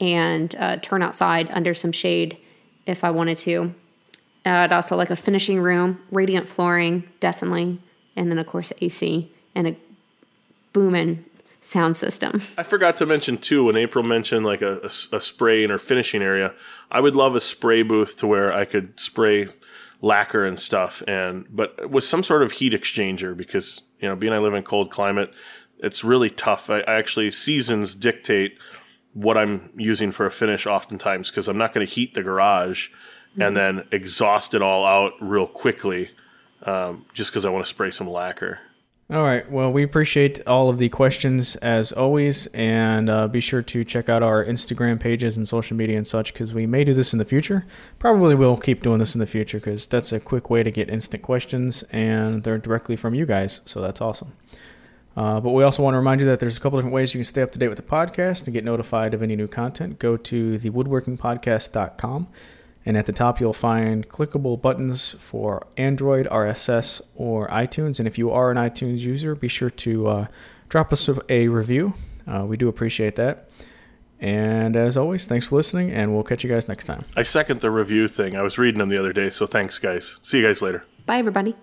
[SPEAKER 2] and uh, turn outside under some shade if I wanted to. Uh, I'd also like a finishing room, radiant flooring, definitely, and then of course AC and a booming sound system.
[SPEAKER 1] I forgot to mention too when April mentioned like a, a, a spraying or finishing area. I would love a spray booth to where I could spray lacquer and stuff, and but with some sort of heat exchanger because you know, being I live in cold climate, it's really tough. I, I actually seasons dictate what I'm using for a finish oftentimes because I'm not going to heat the garage mm-hmm. and then exhaust it all out real quickly um, just because I want to spray some lacquer.
[SPEAKER 3] All right. Well, we appreciate all of the questions as always, and uh, be sure to check out our Instagram pages and social media and such because we may do this in the future. Probably we'll keep doing this in the future because that's a quick way to get instant questions, and they're directly from you guys, so that's awesome. Uh, but we also want to remind you that there's a couple different ways you can stay up to date with the podcast and get notified of any new content. Go to thewoodworkingpodcast.com and at the top, you'll find clickable buttons for Android, RSS, or iTunes. And if you are an iTunes user, be sure to uh, drop us a review. Uh, we do appreciate that. And as always, thanks for listening, and we'll catch you guys next time.
[SPEAKER 1] I second the review thing. I was reading them the other day, so thanks, guys. See you guys later.
[SPEAKER 2] Bye, everybody.